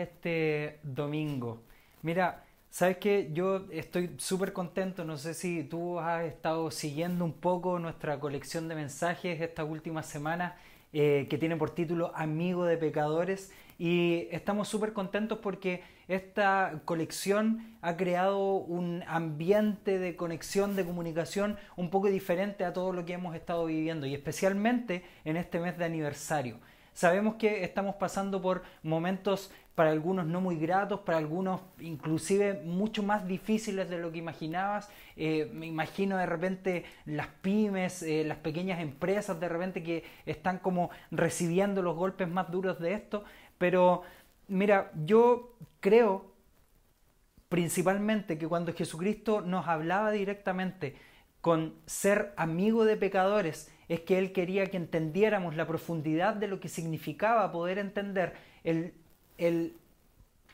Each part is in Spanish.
este domingo? Mira, sabes que yo estoy súper contento, no sé si tú has estado siguiendo un poco nuestra colección de mensajes estas últimas semanas eh, que tiene por título Amigo de Pecadores y estamos súper contentos porque esta colección ha creado un ambiente de conexión, de comunicación un poco diferente a todo lo que hemos estado viviendo y especialmente en este mes de aniversario. Sabemos que estamos pasando por momentos para algunos no muy gratos, para algunos inclusive mucho más difíciles de lo que imaginabas. Eh, me imagino de repente las pymes, eh, las pequeñas empresas de repente que están como recibiendo los golpes más duros de esto. Pero mira, yo creo principalmente que cuando Jesucristo nos hablaba directamente con ser amigo de pecadores, es que Él quería que entendiéramos la profundidad de lo que significaba poder entender el, el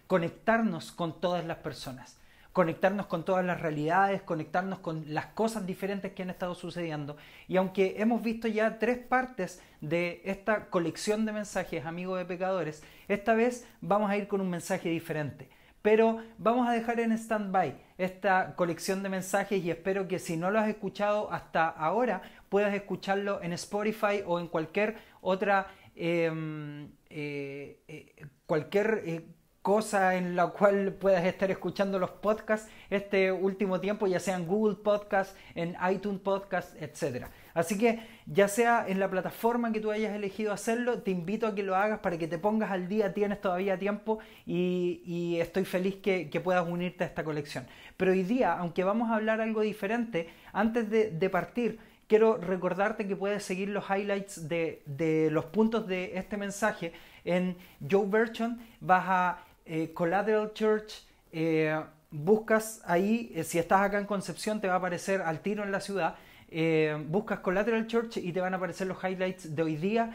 conectarnos con todas las personas, conectarnos con todas las realidades, conectarnos con las cosas diferentes que han estado sucediendo. Y aunque hemos visto ya tres partes de esta colección de mensajes, amigos de pecadores, esta vez vamos a ir con un mensaje diferente pero vamos a dejar en stand-by esta colección de mensajes y espero que si no lo has escuchado hasta ahora puedas escucharlo en Spotify o en cualquier otra cualquier eh, cosa en la cual puedas estar escuchando los podcasts este último tiempo, ya sea en Google Podcast, en iTunes Podcast, etc. Así que ya sea en la plataforma que tú hayas elegido hacerlo, te invito a que lo hagas para que te pongas al día, tienes todavía tiempo y, estoy feliz que, puedas unirte a esta colección. Pero hoy día, aunque vamos a hablar algo diferente, antes de, partir, quiero recordarte que puedes seguir los highlights de, los puntos de este mensaje en Joe Burchon, vas a eh, Collateral Church, eh, buscas ahí, eh, si estás acá en Concepción te va a aparecer al tiro en la ciudad, buscas Collateral Church y te van a aparecer los highlights de hoy día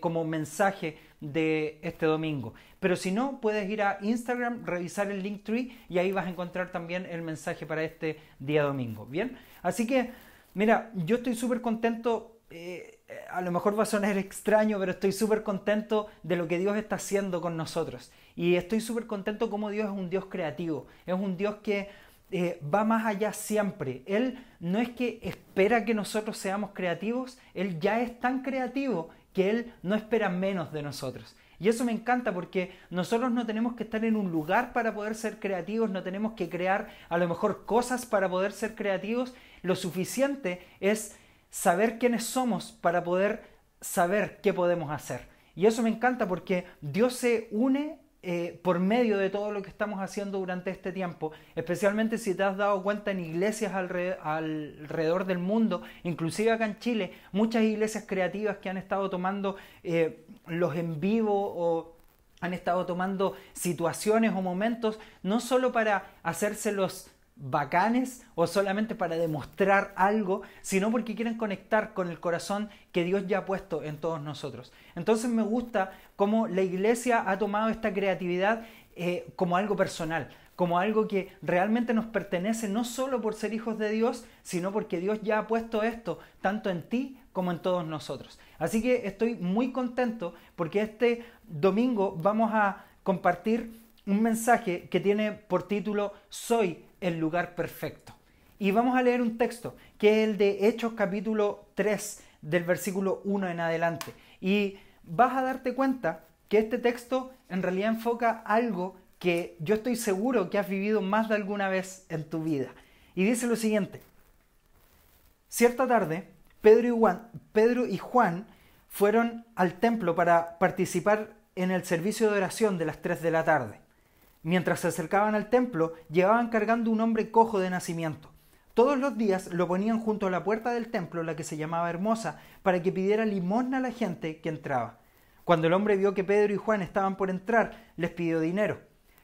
como mensaje de este domingo. Pero si no, puedes ir a Instagram, revisar el link tree y ahí vas a encontrar también el mensaje para este día domingo. Bien, así que mira, yo estoy súper contento eh, a lo mejor va a sonar extraño, pero estoy súper contento de lo que Dios está haciendo con nosotros. Y estoy súper contento como Dios es un Dios creativo, es un Dios que eh, va más allá siempre. Él no es que espera que nosotros seamos creativos, Él ya es tan creativo que Él no espera menos de nosotros. Y eso me encanta porque nosotros no tenemos que estar en un lugar para poder ser creativos, no tenemos que crear a lo mejor cosas para poder ser creativos. Lo suficiente es saber quiénes somos para poder saber qué podemos hacer. Y eso me encanta porque Dios se une eh, por medio de todo lo que estamos haciendo durante este tiempo, especialmente si te has dado cuenta en iglesias alrededor, del mundo, inclusive acá en Chile, muchas iglesias creativas que han estado tomando eh, los en vivo o han estado tomando situaciones o momentos, no solo para hacérselos bacanes o solamente para demostrar algo, sino porque quieren conectar con el corazón que Dios ya ha puesto en todos nosotros. Entonces me gusta cómo la iglesia ha tomado esta creatividad eh, como algo personal, como algo que realmente nos pertenece no solo por ser hijos de Dios, sino porque Dios ya ha puesto esto tanto en ti como en todos nosotros. Así que estoy muy contento porque este domingo vamos a compartir un mensaje que tiene por título Soy el lugar perfecto. Y vamos a leer un texto que es el de Hechos capítulo 3 del versículo 1 en adelante. Y vas a darte cuenta que este texto en realidad enfoca algo que yo estoy seguro que has vivido más de alguna vez en tu vida. Y dice lo siguiente. Cierta tarde, Pedro y Juan, Pedro y Juan fueron al templo para participar en el servicio de oración de las 3 de la tarde. Mientras se acercaban al templo, llevaban cargando un hombre cojo de nacimiento. Todos los días lo ponían junto a la puerta del templo, la que se llamaba Hermosa, para que pidiera limosna a la gente que entraba. Cuando el hombre vio que Pedro y Juan estaban por entrar, les pidió dinero.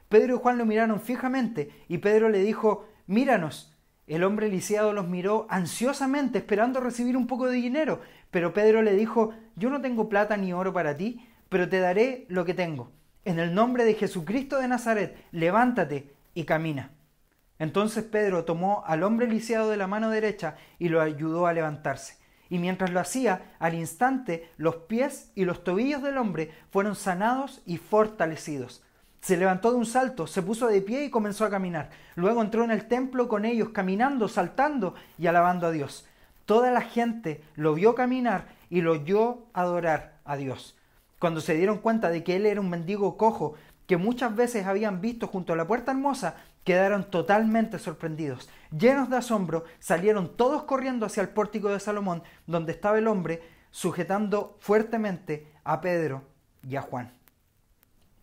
Pedro y Juan lo miraron fijamente y Pedro le dijo, Míranos. El hombre lisiado los miró ansiosamente, esperando recibir un poco de dinero, pero Pedro le dijo, Yo no tengo plata ni oro para ti, pero te daré lo que tengo en el nombre de Jesucristo de Nazaret, levántate y camina. Entonces Pedro tomó al hombre lisiado de la mano derecha y lo ayudó a levantarse. y mientras lo hacía, al instante los pies y los tobillos del hombre fueron sanados y fortalecidos. Se levantó de un salto, se puso de pie y comenzó a caminar. Luego entró en el templo con ellos, caminando, saltando y alabando a Dios. Toda la gente lo vio caminar y lo oyó adorar a Dios. Cuando se dieron cuenta de que él era un mendigo cojo que muchas veces habían visto junto a la puerta hermosa, quedaron totalmente sorprendidos. Llenos de asombro, salieron todos corriendo hacia el pórtico de Salomón, donde estaba el hombre sujetando fuertemente a Pedro y a Juan.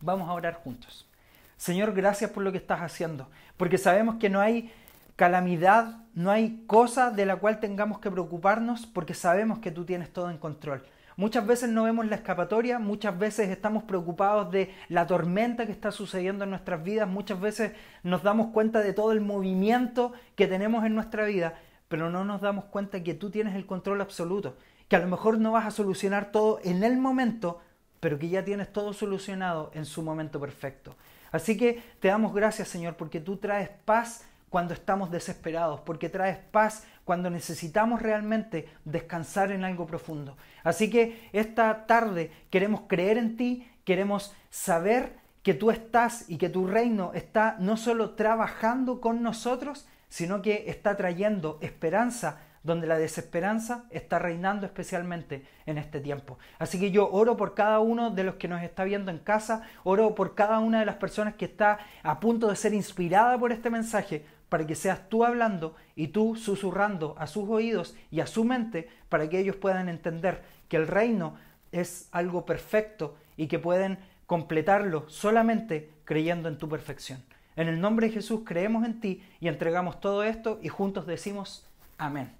Vamos a orar juntos. Señor, gracias por lo que estás haciendo, porque sabemos que no hay calamidad, no hay cosa de la cual tengamos que preocuparnos, porque sabemos que tú tienes todo en control. Muchas veces no vemos la escapatoria, muchas veces estamos preocupados de la tormenta que está sucediendo en nuestras vidas, muchas veces nos damos cuenta de todo el movimiento que tenemos en nuestra vida, pero no nos damos cuenta que tú tienes el control absoluto, que a lo mejor no vas a solucionar todo en el momento, pero que ya tienes todo solucionado en su momento perfecto. Así que te damos gracias, Señor, porque tú traes paz cuando estamos desesperados, porque traes paz cuando necesitamos realmente descansar en algo profundo. Así que esta tarde queremos creer en ti, queremos saber que tú estás y que tu reino está no solo trabajando con nosotros, sino que está trayendo esperanza donde la desesperanza está reinando especialmente en este tiempo. Así que yo oro por cada uno de los que nos está viendo en casa, oro por cada una de las personas que está a punto de ser inspirada por este mensaje, para que seas tú hablando y tú susurrando a sus oídos y a su mente para que ellos puedan entender que el reino es algo perfecto y que pueden completarlo solamente creyendo en tu perfección. En el nombre de Jesús creemos en ti y entregamos todo esto y juntos decimos amén.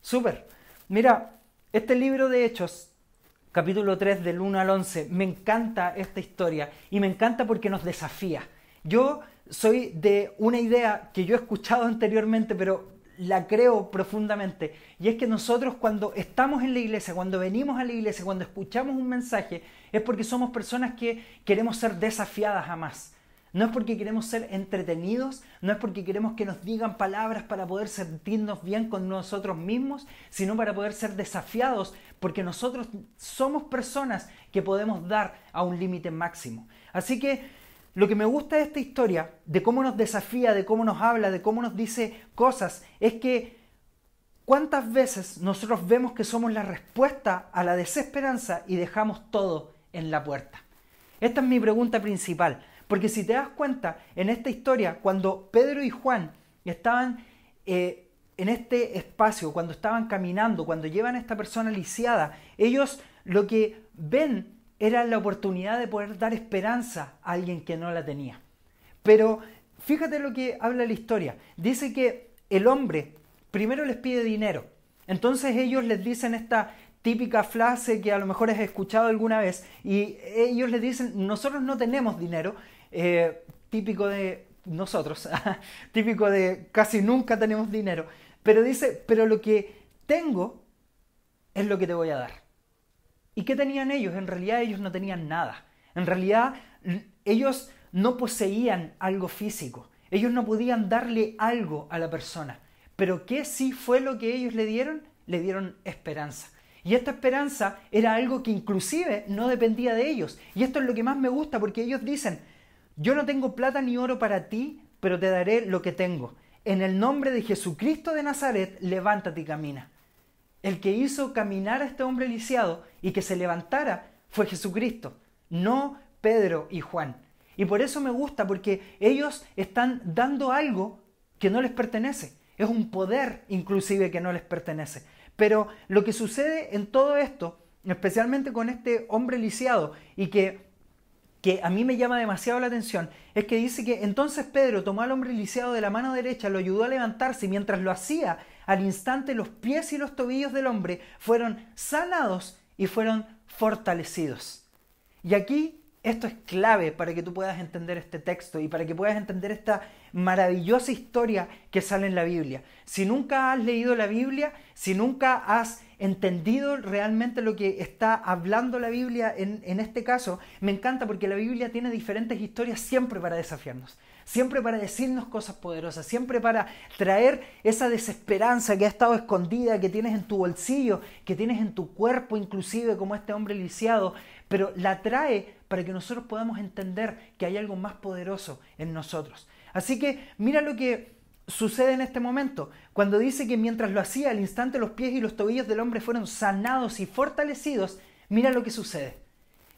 Súper. Mira, este libro de Hechos, capítulo 3 del 1 al 11, me encanta esta historia y me encanta porque nos desafía. Yo soy de una idea que yo he escuchado anteriormente, pero la creo profundamente. Y es que nosotros cuando estamos en la iglesia, cuando venimos a la iglesia, cuando escuchamos un mensaje, es porque somos personas que queremos ser desafiadas a más. No es porque queremos ser entretenidos, no es porque queremos que nos digan palabras para poder sentirnos bien con nosotros mismos, sino para poder ser desafiados, porque nosotros somos personas que podemos dar a un límite máximo. Así que lo que me gusta de esta historia, de cómo nos desafía, de cómo nos habla, de cómo nos dice cosas, es que cuántas veces nosotros vemos que somos la respuesta a la desesperanza y dejamos todo en la puerta. Esta es mi pregunta principal. Porque si te das cuenta, en esta historia, cuando Pedro y Juan estaban eh, en este espacio, cuando estaban caminando, cuando llevan a esta persona lisiada, ellos lo que ven era la oportunidad de poder dar esperanza a alguien que no la tenía. Pero fíjate lo que habla la historia. Dice que el hombre primero les pide dinero. Entonces ellos les dicen esta típica frase que a lo mejor has escuchado alguna vez y ellos les dicen, nosotros no tenemos dinero, eh, típico de nosotros, típico de casi nunca tenemos dinero, pero dice, pero lo que tengo es lo que te voy a dar. ¿Y qué tenían ellos? En realidad ellos no tenían nada. En realidad ellos no poseían algo físico. Ellos no podían darle algo a la persona. Pero ¿qué sí fue lo que ellos le dieron? Le dieron esperanza. Y esta esperanza era algo que inclusive no dependía de ellos. Y esto es lo que más me gusta porque ellos dicen, yo no tengo plata ni oro para ti, pero te daré lo que tengo. En el nombre de Jesucristo de Nazaret, levántate y camina. El que hizo caminar a este hombre lisiado y que se levantara fue Jesucristo, no Pedro y Juan. Y por eso me gusta, porque ellos están dando algo que no les pertenece. Es un poder inclusive que no les pertenece. Pero lo que sucede en todo esto, especialmente con este hombre lisiado, y que que a mí me llama demasiado la atención es que dice que entonces Pedro tomó al hombre lisiado de la mano derecha, lo ayudó a levantarse y mientras lo hacía, al instante los pies y los tobillos del hombre fueron sanados y fueron fortalecidos. Y aquí esto es clave para que tú puedas entender este texto y para que puedas entender esta maravillosa historia que sale en la Biblia. Si nunca has leído la Biblia, si nunca has entendido realmente lo que está hablando la Biblia en, este caso, me encanta porque la Biblia tiene diferentes historias siempre para desafiarnos. Siempre para decirnos cosas poderosas, siempre para traer esa desesperanza que ha estado escondida, que tienes en tu bolsillo, que tienes en tu cuerpo inclusive como este hombre lisiado, pero la trae para que nosotros podamos entender que hay algo más poderoso en nosotros. Así que mira lo que sucede en este momento, cuando dice que mientras lo hacía, al instante los pies y los tobillos del hombre fueron sanados y fortalecidos, mira lo que sucede.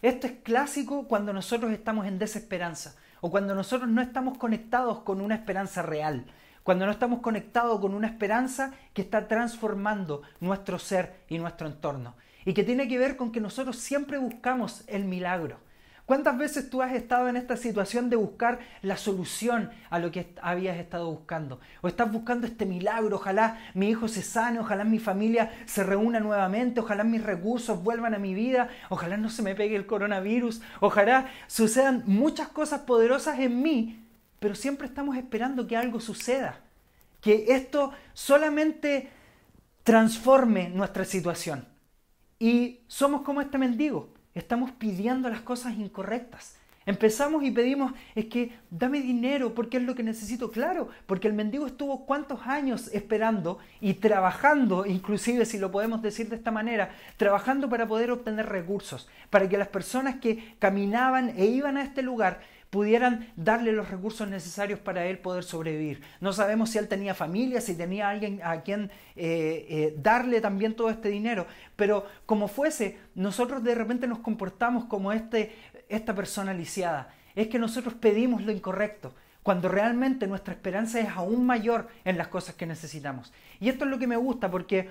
Esto es clásico cuando nosotros estamos en desesperanza o cuando nosotros no estamos conectados con una esperanza real, cuando no estamos conectados con una esperanza que está transformando nuestro ser y nuestro entorno y que tiene que ver con que nosotros siempre buscamos el milagro. ¿Cuántas veces tú has estado en esta situación de buscar la solución a lo que habías estado buscando? O estás buscando este milagro, ojalá mi hijo se sane, ojalá mi familia se reúna nuevamente, ojalá mis recursos vuelvan a mi vida, ojalá no se me pegue el coronavirus, ojalá sucedan muchas cosas poderosas en mí, pero siempre estamos esperando que algo suceda, que esto solamente transforme nuestra situación. Y somos como este mendigo, estamos pidiendo las cosas incorrectas. Empezamos y pedimos, es que dame dinero porque es lo que necesito. Claro, porque el mendigo estuvo cuántos años esperando y trabajando, inclusive si lo podemos decir de esta manera, trabajando para poder obtener recursos, para que las personas que caminaban e iban a este lugar pudieran darle los recursos necesarios para él poder sobrevivir. No sabemos si él tenía familia, si tenía alguien a quien eh, eh, darle también todo este dinero, pero como fuese, nosotros de repente nos comportamos como este, esta persona lisiada. Es que nosotros pedimos lo incorrecto, cuando realmente nuestra esperanza es aún mayor en las cosas que necesitamos. Y esto es lo que me gusta porque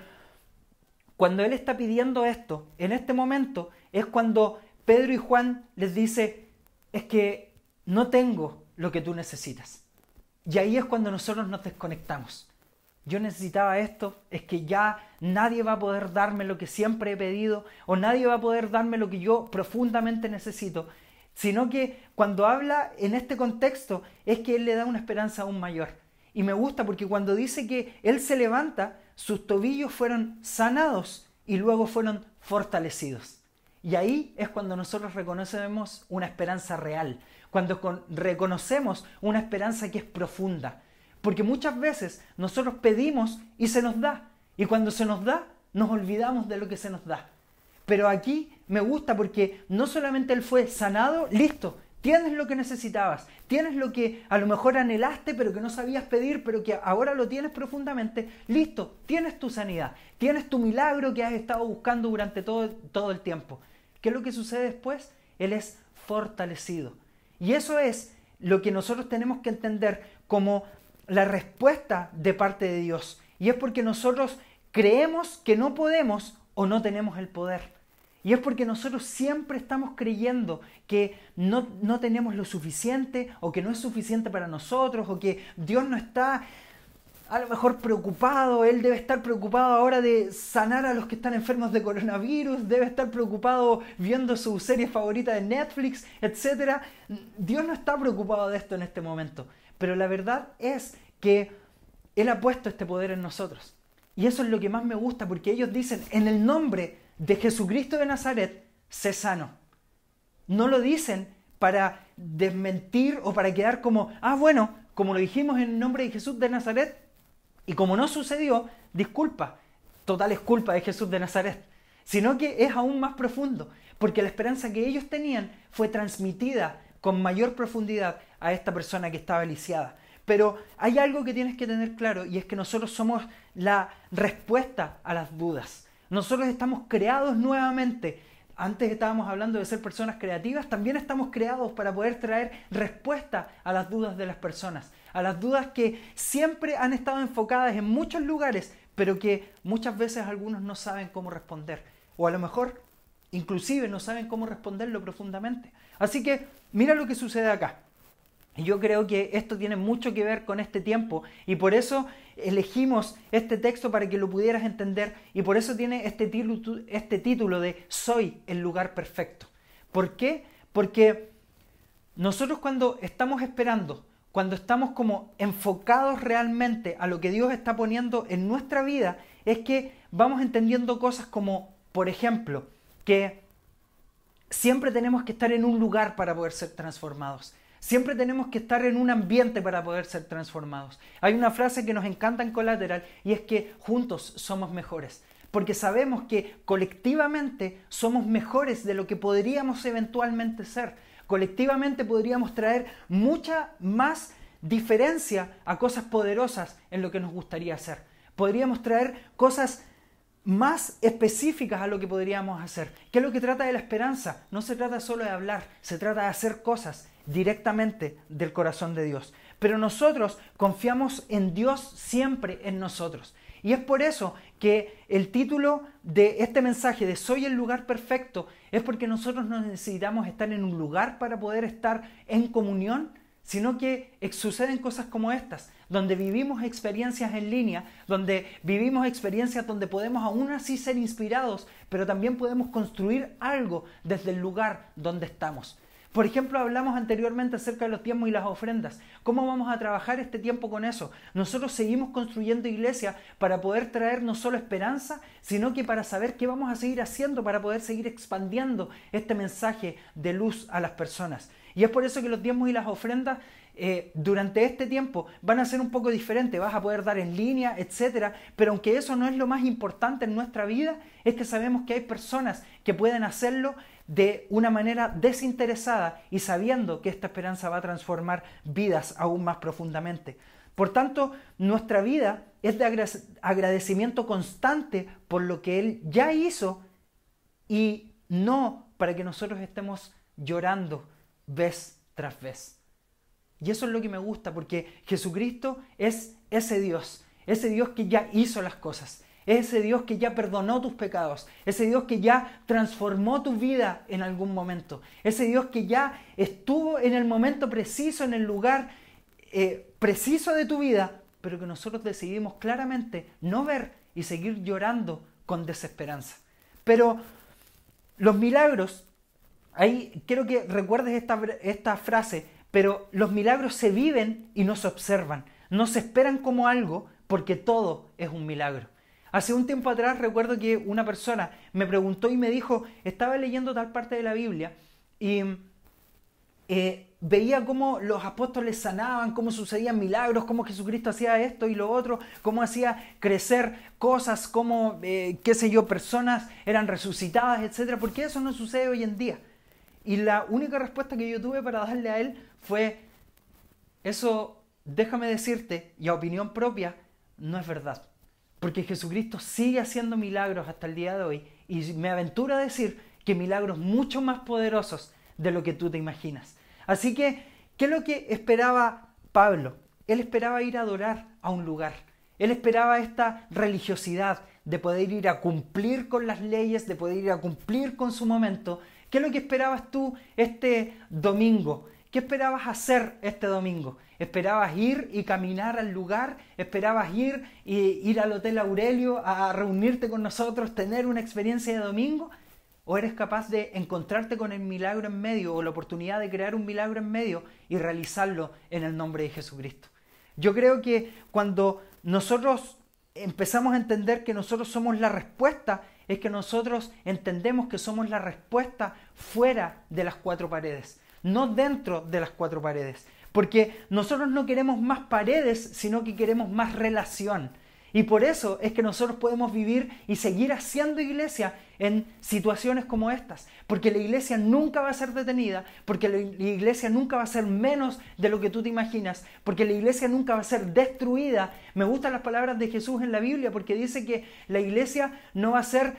cuando Él está pidiendo esto, en este momento, es cuando Pedro y Juan les dice, es que no tengo lo que tú necesitas. Y ahí es cuando nosotros nos desconectamos. Yo necesitaba esto, es que ya nadie va a poder darme lo que siempre he pedido o nadie va a poder darme lo que yo profundamente necesito, sino que cuando habla en este contexto es que Él le da una esperanza aún mayor. Y me gusta porque cuando dice que Él se levanta, sus tobillos fueron sanados y luego fueron fortalecidos. Y ahí es cuando nosotros reconocemos una esperanza real, cuando reconocemos una esperanza que es profunda. Porque muchas veces nosotros pedimos y se nos da. Y cuando se nos da, nos olvidamos de lo que se nos da. Pero aquí me gusta porque no solamente él fue sanado, listo, tienes lo que necesitabas, tienes lo que a lo mejor anhelaste pero que no sabías pedir, pero que ahora lo tienes profundamente, listo, tienes tu sanidad, tienes tu milagro que has estado buscando durante todo, todo el tiempo. ¿Qué es lo que sucede después? Él es fortalecido. Y eso es lo que nosotros tenemos que entender como la respuesta de parte de Dios. Y es porque nosotros creemos que no podemos o no tenemos el poder. Y es porque nosotros siempre estamos creyendo que no, no, tenemos lo suficiente o que no es suficiente para nosotros o que Dios no está a lo mejor preocupado, él debe estar preocupado ahora de sanar a los que están enfermos de coronavirus, debe estar preocupado viendo su serie favorita de Netflix, etc. Dios no está preocupado de esto en este momento, pero la verdad es que Él ha puesto este poder en nosotros. Y eso es lo que más me gusta, porque ellos dicen, en el nombre de Jesucristo de Nazaret, sé sano. No lo dicen para desmentir o para quedar como, ah, bueno, como lo dijimos en el nombre de Jesús de Nazaret, y como no sucedió, disculpa, total es culpa de Jesús de Nazaret, sino que es aún más profundo, porque la esperanza que ellos tenían fue transmitida con mayor profundidad a esta persona que estaba lisiada. Pero hay algo que tienes que tener claro y es que nosotros somos la respuesta a las dudas. Nosotros estamos creados nuevamente. Antes estábamos hablando de ser personas creativas, también estamos creados para poder traer respuesta a las dudas de las personas a las dudas que siempre han estado enfocadas en muchos lugares, pero que muchas veces algunos no saben cómo responder. O a lo mejor inclusive no saben cómo responderlo profundamente. Así que mira lo que sucede acá. Yo creo que esto tiene mucho que ver con este tiempo y por eso elegimos este texto para que lo pudieras entender y por eso tiene este título, este título de Soy el lugar perfecto. ¿Por qué? Porque nosotros cuando estamos esperando cuando estamos como enfocados realmente a lo que Dios está poniendo en nuestra vida, es que vamos entendiendo cosas como, por ejemplo, que siempre tenemos que estar en un lugar para poder ser transformados. Siempre tenemos que estar en un ambiente para poder ser transformados. Hay una frase que nos encanta en Colateral y es que juntos somos mejores. Porque sabemos que colectivamente somos mejores de lo que podríamos eventualmente ser. Colectivamente podríamos traer mucha más diferencia a cosas poderosas en lo que nos gustaría hacer. Podríamos traer cosas más específicas a lo que podríamos hacer. ¿Qué es lo que trata de la esperanza? No se trata solo de hablar, se trata de hacer cosas directamente del corazón de Dios. Pero nosotros confiamos en Dios siempre en nosotros. Y es por eso que el título de este mensaje de Soy el lugar perfecto es porque nosotros no necesitamos estar en un lugar para poder estar en comunión, sino que suceden cosas como estas donde vivimos experiencias en línea, donde vivimos experiencias donde podemos aún así ser inspirados, pero también podemos construir algo desde el lugar donde estamos. Por ejemplo, hablamos anteriormente acerca de los tiempos y las ofrendas. ¿Cómo vamos a trabajar este tiempo con eso? Nosotros seguimos construyendo iglesia para poder traer no solo esperanza, sino que para saber qué vamos a seguir haciendo para poder seguir expandiendo este mensaje de luz a las personas. Y es por eso que los diezmos y las ofrendas eh, durante este tiempo van a ser un poco diferentes, vas a poder dar en línea, etcétera, pero aunque eso no es lo más importante en nuestra vida, es que sabemos que hay personas que pueden hacerlo de una manera desinteresada y sabiendo que esta esperanza va a transformar vidas aún más profundamente. Por tanto, nuestra vida es de agradecimiento constante por lo que Él ya hizo y no para que nosotros estemos llorando vez tras vez. Y eso es lo que me gusta, porque Jesucristo es ese Dios, ese Dios que ya hizo las cosas, ese Dios que ya perdonó tus pecados, ese Dios que ya transformó tu vida en algún momento, ese Dios que ya estuvo en el momento preciso, en el lugar eh, preciso de tu vida, pero que nosotros decidimos claramente no ver y seguir llorando con desesperanza. Pero los milagros, ahí quiero que recuerdes esta, esta frase, pero los milagros se viven y no se observan, no se esperan como algo porque todo es un milagro. Hace un tiempo atrás recuerdo que una persona me preguntó y me dijo, estaba leyendo tal parte de la Biblia y eh, veía cómo los apóstoles sanaban, cómo sucedían milagros, cómo Jesucristo hacía esto y lo otro, cómo hacía crecer cosas, cómo, eh, qué sé yo, personas eran resucitadas, etc. ¿Por qué eso no sucede hoy en día? Y la única respuesta que yo tuve para darle a él fue, eso, déjame decirte, y a opinión propia, no es verdad. Porque Jesucristo sigue haciendo milagros hasta el día de hoy y me aventuro a decir que milagros mucho más poderosos de lo que tú te imaginas. Así que, ¿qué es lo que esperaba Pablo? Él esperaba ir a adorar a un lugar. Él esperaba esta religiosidad de poder ir a cumplir con las leyes, de poder ir a cumplir con su momento. ¿Qué es lo que esperabas tú este domingo? ¿Qué esperabas hacer este domingo? ¿Esperabas ir y caminar al lugar? ¿Esperabas ir y ir al Hotel Aurelio a reunirte con nosotros, tener una experiencia de domingo? ¿O eres capaz de encontrarte con el milagro en medio o la oportunidad de crear un milagro en medio y realizarlo en el nombre de Jesucristo? Yo creo que cuando nosotros empezamos a entender que nosotros somos la respuesta, es que nosotros entendemos que somos la respuesta fuera de las cuatro paredes no dentro de las cuatro paredes. Porque nosotros no queremos más paredes, sino que queremos más relación. Y por eso es que nosotros podemos vivir y seguir haciendo iglesia en situaciones como estas. Porque la iglesia nunca va a ser detenida, porque la iglesia nunca va a ser menos de lo que tú te imaginas, porque la iglesia nunca va a ser destruida. Me gustan las palabras de Jesús en la Biblia porque dice que la iglesia no va a ser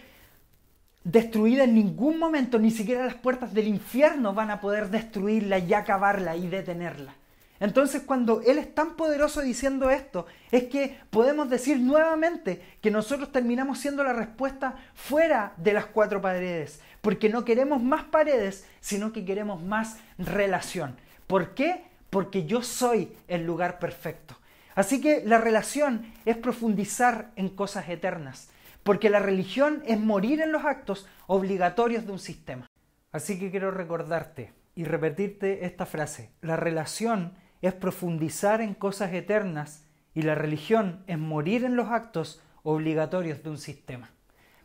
destruida en ningún momento, ni siquiera las puertas del infierno van a poder destruirla y acabarla y detenerla. Entonces cuando Él es tan poderoso diciendo esto, es que podemos decir nuevamente que nosotros terminamos siendo la respuesta fuera de las cuatro paredes, porque no queremos más paredes, sino que queremos más relación. ¿Por qué? Porque yo soy el lugar perfecto. Así que la relación es profundizar en cosas eternas. Porque la religión es morir en los actos obligatorios de un sistema. Así que quiero recordarte y repetirte esta frase. La relación es profundizar en cosas eternas y la religión es morir en los actos obligatorios de un sistema.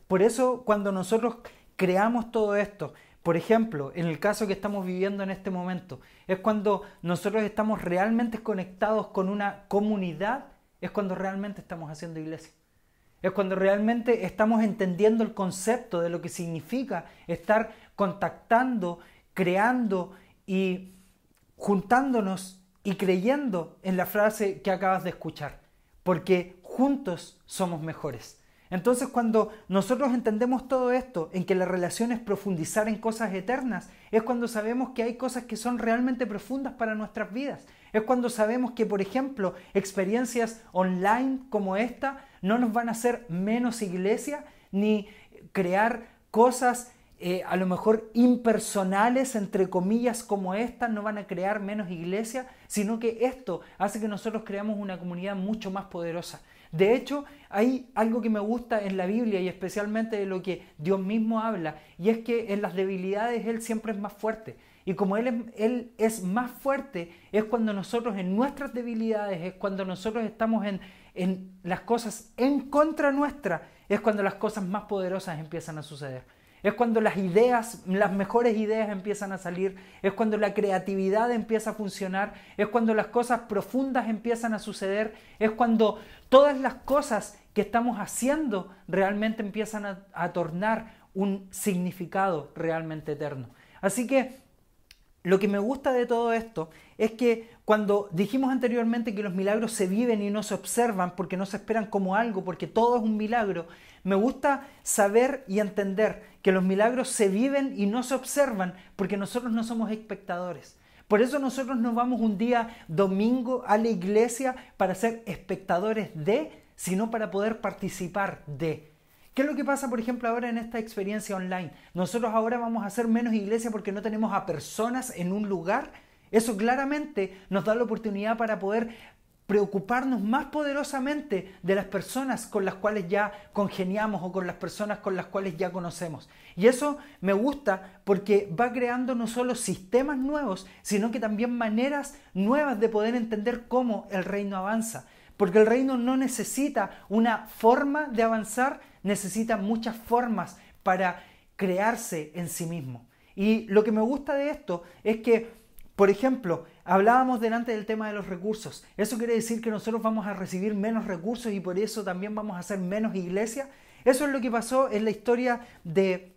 Por eso cuando nosotros creamos todo esto, por ejemplo, en el caso que estamos viviendo en este momento, es cuando nosotros estamos realmente conectados con una comunidad, es cuando realmente estamos haciendo iglesia. Es cuando realmente estamos entendiendo el concepto de lo que significa estar contactando, creando y juntándonos y creyendo en la frase que acabas de escuchar. Porque juntos somos mejores. Entonces cuando nosotros entendemos todo esto, en que la relación es profundizar en cosas eternas, es cuando sabemos que hay cosas que son realmente profundas para nuestras vidas. Es cuando sabemos que, por ejemplo, experiencias online como esta no nos van a hacer menos iglesia, ni crear cosas eh, a lo mejor impersonales, entre comillas, como esta, no van a crear menos iglesia, sino que esto hace que nosotros creamos una comunidad mucho más poderosa. De hecho, hay algo que me gusta en la Biblia y especialmente de lo que Dios mismo habla, y es que en las debilidades Él siempre es más fuerte. Y como él es, él es, más fuerte, es cuando nosotros en nuestras debilidades, es cuando nosotros estamos en, en las cosas en contra nuestra, es cuando las cosas más poderosas empiezan a suceder. Es cuando las ideas, las mejores ideas empiezan a salir, es cuando la creatividad empieza a funcionar, es cuando las cosas profundas empiezan a suceder, es cuando todas las cosas que estamos haciendo realmente empiezan a, a tornar un significado realmente eterno. Así que lo que me gusta de todo esto es que cuando dijimos anteriormente que los milagros se viven y no se observan porque no se esperan como algo, porque todo es un milagro, me gusta saber y entender que los milagros se viven y no se observan porque nosotros no somos espectadores. Por eso nosotros nos vamos un día domingo a la iglesia para ser espectadores de, sino para poder participar de. ¿Qué es lo que pasa, por ejemplo, ahora en esta experiencia online? Nosotros ahora vamos a hacer menos iglesia porque no tenemos a personas en un lugar. Eso claramente nos da la oportunidad para poder preocuparnos más poderosamente de las personas con las cuales ya congeniamos o con las personas con las cuales ya conocemos. Y eso me gusta porque va creando no solo sistemas nuevos, sino que también maneras nuevas de poder entender cómo el reino avanza. Porque el reino no necesita una forma de avanzar, necesita muchas formas para crearse en sí mismo. Y lo que me gusta de esto es que por ejemplo, hablábamos delante del tema de los recursos. ¿Eso quiere decir que nosotros vamos a recibir menos recursos y por eso también vamos a hacer menos iglesia? Eso es lo que pasó en la historia de,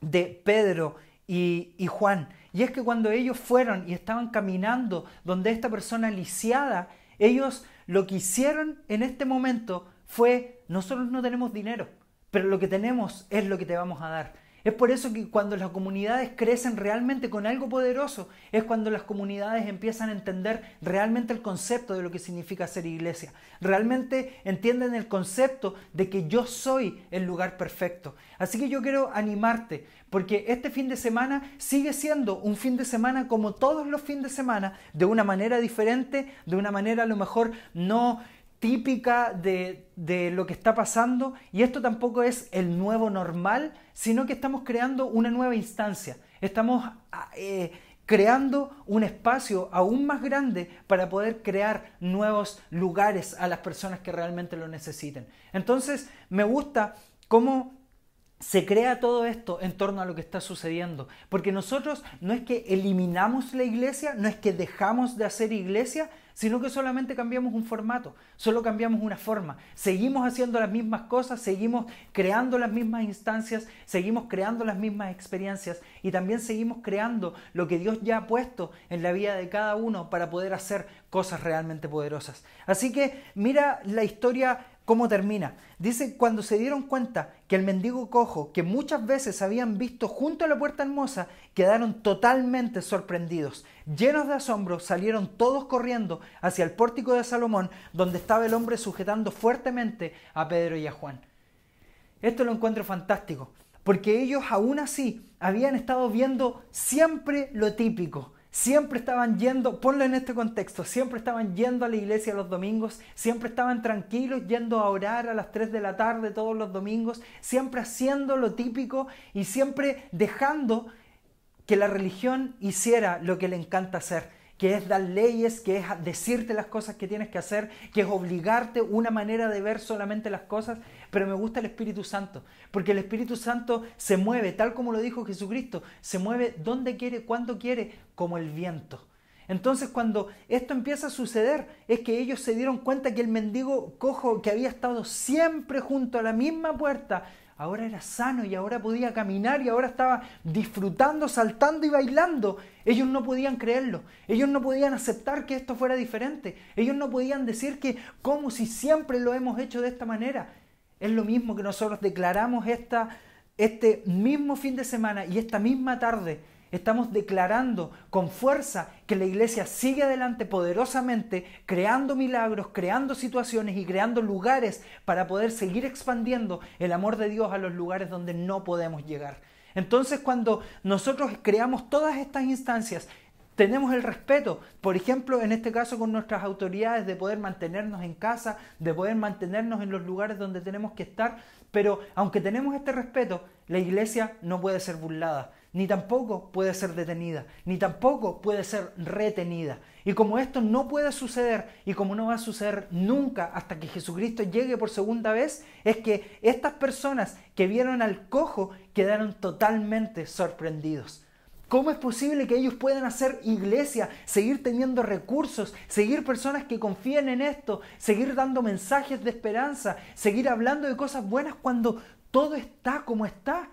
de Pedro y, y, Juan. Y es que cuando ellos fueron y estaban caminando donde esta persona lisiada, ellos lo que hicieron en este momento fue, nosotros no tenemos dinero, pero lo que tenemos es lo que te vamos a dar. Es por eso que cuando las comunidades crecen realmente con algo poderoso, es cuando las comunidades empiezan a entender realmente el concepto de lo que significa ser iglesia. Realmente entienden el concepto de que yo soy el lugar perfecto. Así que yo quiero animarte, porque este fin de semana sigue siendo un fin de semana como todos los fines de semana, de una manera diferente, de una manera a lo mejor no típica de, lo que está pasando y esto tampoco es el nuevo normal, sino que estamos creando una nueva instancia. Estamos ah, eh, creando un espacio aún más grande para poder crear nuevos lugares a las personas que realmente lo necesiten. Entonces, me gusta cómo se crea todo esto en torno a lo que está sucediendo. Porque nosotros no es que eliminamos la iglesia, no es que dejamos de hacer iglesia, sino que solamente cambiamos un formato, solo cambiamos una forma. Seguimos haciendo las mismas cosas, seguimos creando las mismas instancias, seguimos creando las mismas experiencias y también seguimos creando lo que Dios ya ha puesto en la vida de cada uno para poder hacer cosas realmente poderosas. Así que mira la historia cómo termina. Dice, cuando se dieron cuenta que el mendigo cojo, que muchas veces habían visto junto a la puerta hermosa, quedaron totalmente sorprendidos. Llenos de asombro, salieron todos corriendo hacia el pórtico de Salomón, donde estaba el hombre sujetando fuertemente a Pedro y a Juan. Esto lo encuentro fantástico, porque ellos aún así habían estado viendo siempre lo típico, siempre estaban yendo, ponlo en este contexto, siempre estaban yendo a la iglesia los domingos, siempre estaban tranquilos yendo a orar a las 3 de la tarde todos los domingos, siempre haciendo lo típico y siempre dejando que la religión hiciera lo que le encanta hacer. Que es dar leyes, que es decirte las cosas que tienes que hacer, que es obligarte una manera de ver solamente las cosas, pero me gusta el Espíritu Santo, porque el Espíritu Santo se mueve, tal como lo dijo Jesucristo, se mueve donde quiere, cuando quiere, como el viento. Entonces cuando esto empieza a suceder es que ellos se dieron cuenta que el mendigo cojo que había estado siempre junto a la misma puerta, ahora era sano y ahora podía caminar y ahora estaba disfrutando, saltando y bailando. Ellos no podían creerlo, ellos no podían aceptar que esto fuera diferente, ellos no podían decir que como si siempre lo hemos hecho de esta manera. Es lo mismo que nosotros declaramos esta, este mismo fin de semana y esta misma tarde Estamos declarando con fuerza que la iglesia sigue adelante poderosamente, creando milagros, creando situaciones y creando lugares para poder seguir expandiendo el amor de Dios a los lugares donde no podemos llegar. Entonces cuando nosotros creamos todas estas instancias, tenemos el respeto, por ejemplo, en este caso con nuestras autoridades, de poder mantenernos en casa, de poder mantenernos en los lugares donde tenemos que estar, pero aunque tenemos este respeto, la iglesia no puede ser burlada ni tampoco puede ser detenida, ni tampoco puede ser retenida. Y como esto no puede suceder y como no va a suceder nunca hasta que Jesucristo llegue por segunda vez, es que estas personas que vieron al cojo quedaron totalmente sorprendidos. ¿Cómo es posible que ellos puedan hacer iglesia, seguir teniendo recursos, seguir personas que confíen en esto, seguir dando mensajes de esperanza, seguir hablando de cosas buenas cuando todo está como está?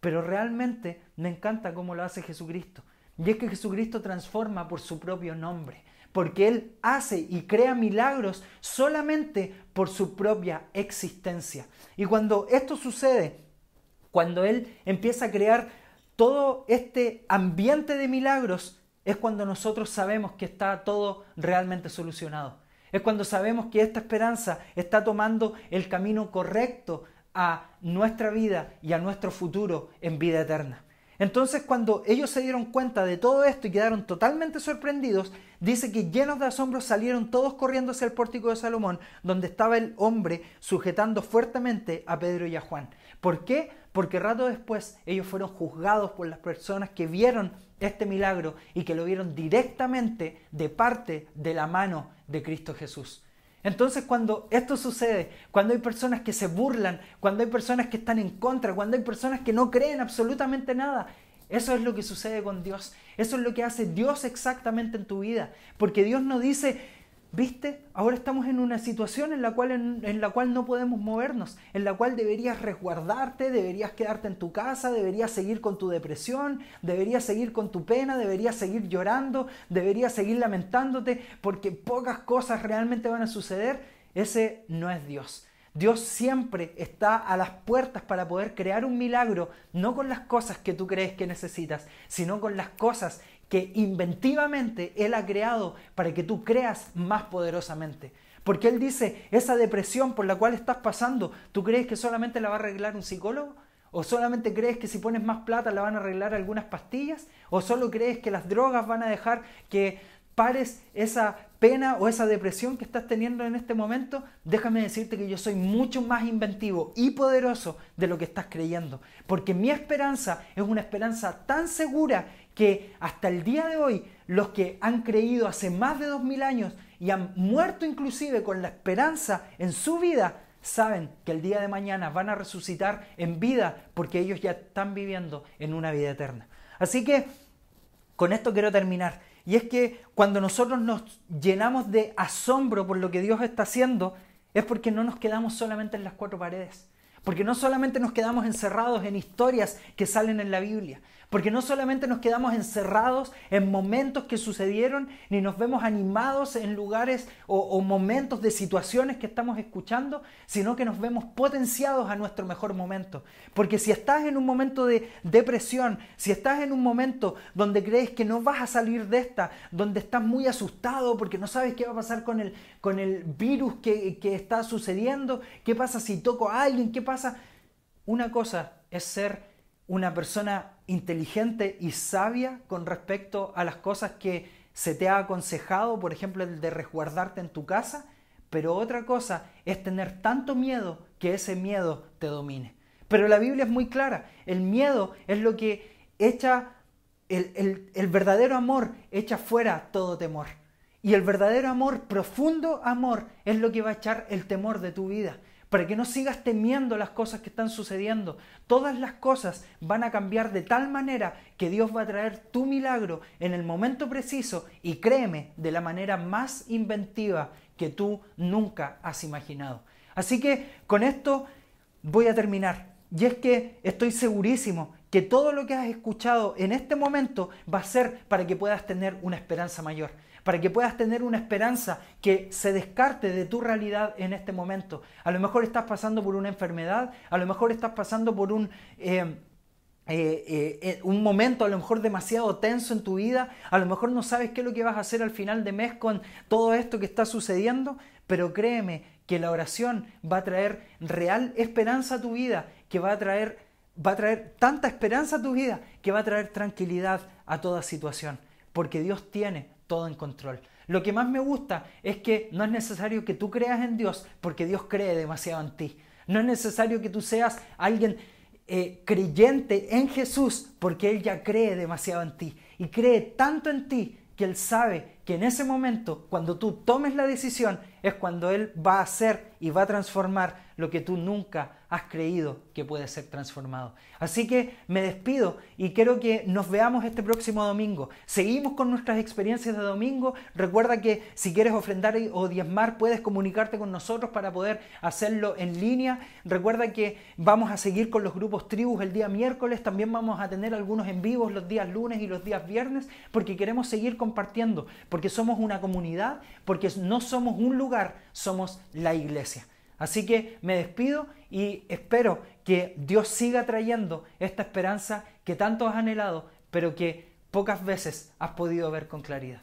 Pero realmente me encanta cómo lo hace Jesucristo. Y es que Jesucristo transforma por su propio nombre, porque Él hace y crea milagros solamente por su propia existencia. Y cuando esto sucede, cuando Él empieza a crear todo este ambiente de milagros, es cuando nosotros sabemos que está todo realmente solucionado. Es cuando sabemos que esta esperanza está tomando el camino correcto a nuestra vida y a nuestro futuro en vida eterna. Entonces cuando ellos se dieron cuenta de todo esto y quedaron totalmente sorprendidos, dice que llenos de asombro salieron todos corriendo hacia el pórtico de Salomón, donde estaba el hombre sujetando fuertemente a Pedro y a Juan. ¿Por qué? Porque rato después ellos fueron juzgados por las personas que vieron este milagro y que lo vieron directamente de parte de la mano de Cristo Jesús. Entonces cuando esto sucede, cuando hay personas que se burlan, cuando hay personas que están en contra, cuando hay personas que no creen absolutamente nada, eso es lo que sucede con Dios. Eso es lo que hace Dios exactamente en tu vida. Porque Dios no dice, ¿Viste? Ahora estamos en una situación en la, cual, en, la cual no podemos movernos, en la cual deberías resguardarte, deberías quedarte en tu casa, deberías seguir con tu depresión, deberías seguir con tu pena, deberías seguir llorando, deberías seguir lamentándote, porque pocas cosas realmente van a suceder. Ese no es Dios. Dios siempre está a las puertas para poder crear un milagro, no con las cosas que tú crees que necesitas, sino con las cosas que inventivamente Él ha creado para que tú creas más poderosamente. Porque Él dice, esa depresión por la cual estás pasando, ¿tú crees que solamente la va a arreglar un psicólogo? ¿O solamente crees que si pones más plata la van a arreglar algunas pastillas? ¿O solo crees que las drogas van a dejar que pares esa pena o esa depresión que estás teniendo en este momento, déjame decirte que yo soy mucho más inventivo y poderoso de lo que estás creyendo. Porque mi esperanza es una esperanza tan segura que hasta el día de hoy los que han creído hace más de dos mil años y han muerto inclusive con la esperanza en su vida, saben que el día de mañana van a resucitar en vida porque ellos ya están viviendo en una vida eterna. Así que con esto quiero terminar. Y es que cuando nosotros nos llenamos de asombro por lo que Dios está haciendo, es porque no nos quedamos solamente en las cuatro paredes. Porque no solamente nos quedamos encerrados en historias que salen en la Biblia, porque no solamente nos quedamos encerrados en momentos que sucedieron, ni nos vemos animados en lugares o, momentos de situaciones que estamos escuchando, sino que nos vemos potenciados a nuestro mejor momento. Porque si estás en un momento de depresión, si estás en un momento donde crees que no vas a salir de esta, donde estás muy asustado porque no sabes qué va a pasar con el, con el virus que, que está sucediendo, qué pasa si toco a alguien, qué pasa... Una cosa es ser una persona inteligente y sabia con respecto a las cosas que se te ha aconsejado, por ejemplo, el de resguardarte en tu casa, pero otra cosa es tener tanto miedo que ese miedo te domine. Pero la Biblia es muy clara, el miedo es lo que echa el, el verdadero amor echa fuera todo temor. Y el verdadero amor, profundo amor, es lo que va a echar el temor de tu vida para que no sigas temiendo las cosas que están sucediendo. Todas las cosas van a cambiar de tal manera que Dios va a traer tu milagro en el momento preciso y créeme, de la manera más inventiva que tú nunca has imaginado. Así que con esto voy a terminar. Y es que estoy segurísimo que todo lo que has escuchado en este momento va a ser para que puedas tener una esperanza mayor para que puedas tener una esperanza que se descarte de tu realidad en este momento. A lo mejor estás pasando por una enfermedad, a lo mejor estás pasando por un... Eh, eh, eh, un momento a lo mejor demasiado tenso en tu vida, a lo mejor no sabes qué es lo que vas a hacer al final de mes con todo esto que está sucediendo, pero créeme que la oración va a traer real esperanza a tu vida, que va a traer, va a traer tanta esperanza a tu vida, que va a traer tranquilidad a toda situación, porque Dios tiene todo en control. Lo que más me gusta es que no es necesario que tú creas en Dios porque Dios cree demasiado en ti. No es necesario que tú seas alguien eh, creyente en Jesús porque Él ya cree demasiado en ti. Y cree tanto en ti que Él sabe que en ese momento, cuando tú tomes la decisión, es cuando Él va a hacer y va a transformar lo que tú nunca has creído que puede ser transformado. Así que me despido y quiero que nos veamos este próximo domingo. Seguimos con nuestras experiencias de domingo. Recuerda que si quieres ofrendar o diezmar, puedes comunicarte con nosotros para poder hacerlo en línea. Recuerda que vamos a seguir con los grupos tribus el día miércoles. También vamos a tener algunos en vivos los días lunes y los días viernes porque queremos seguir compartiendo, porque somos una comunidad, porque no somos un somos la iglesia. Así que me despido y espero que Dios siga trayendo esta esperanza que tanto has anhelado, pero que pocas veces has podido ver con claridad.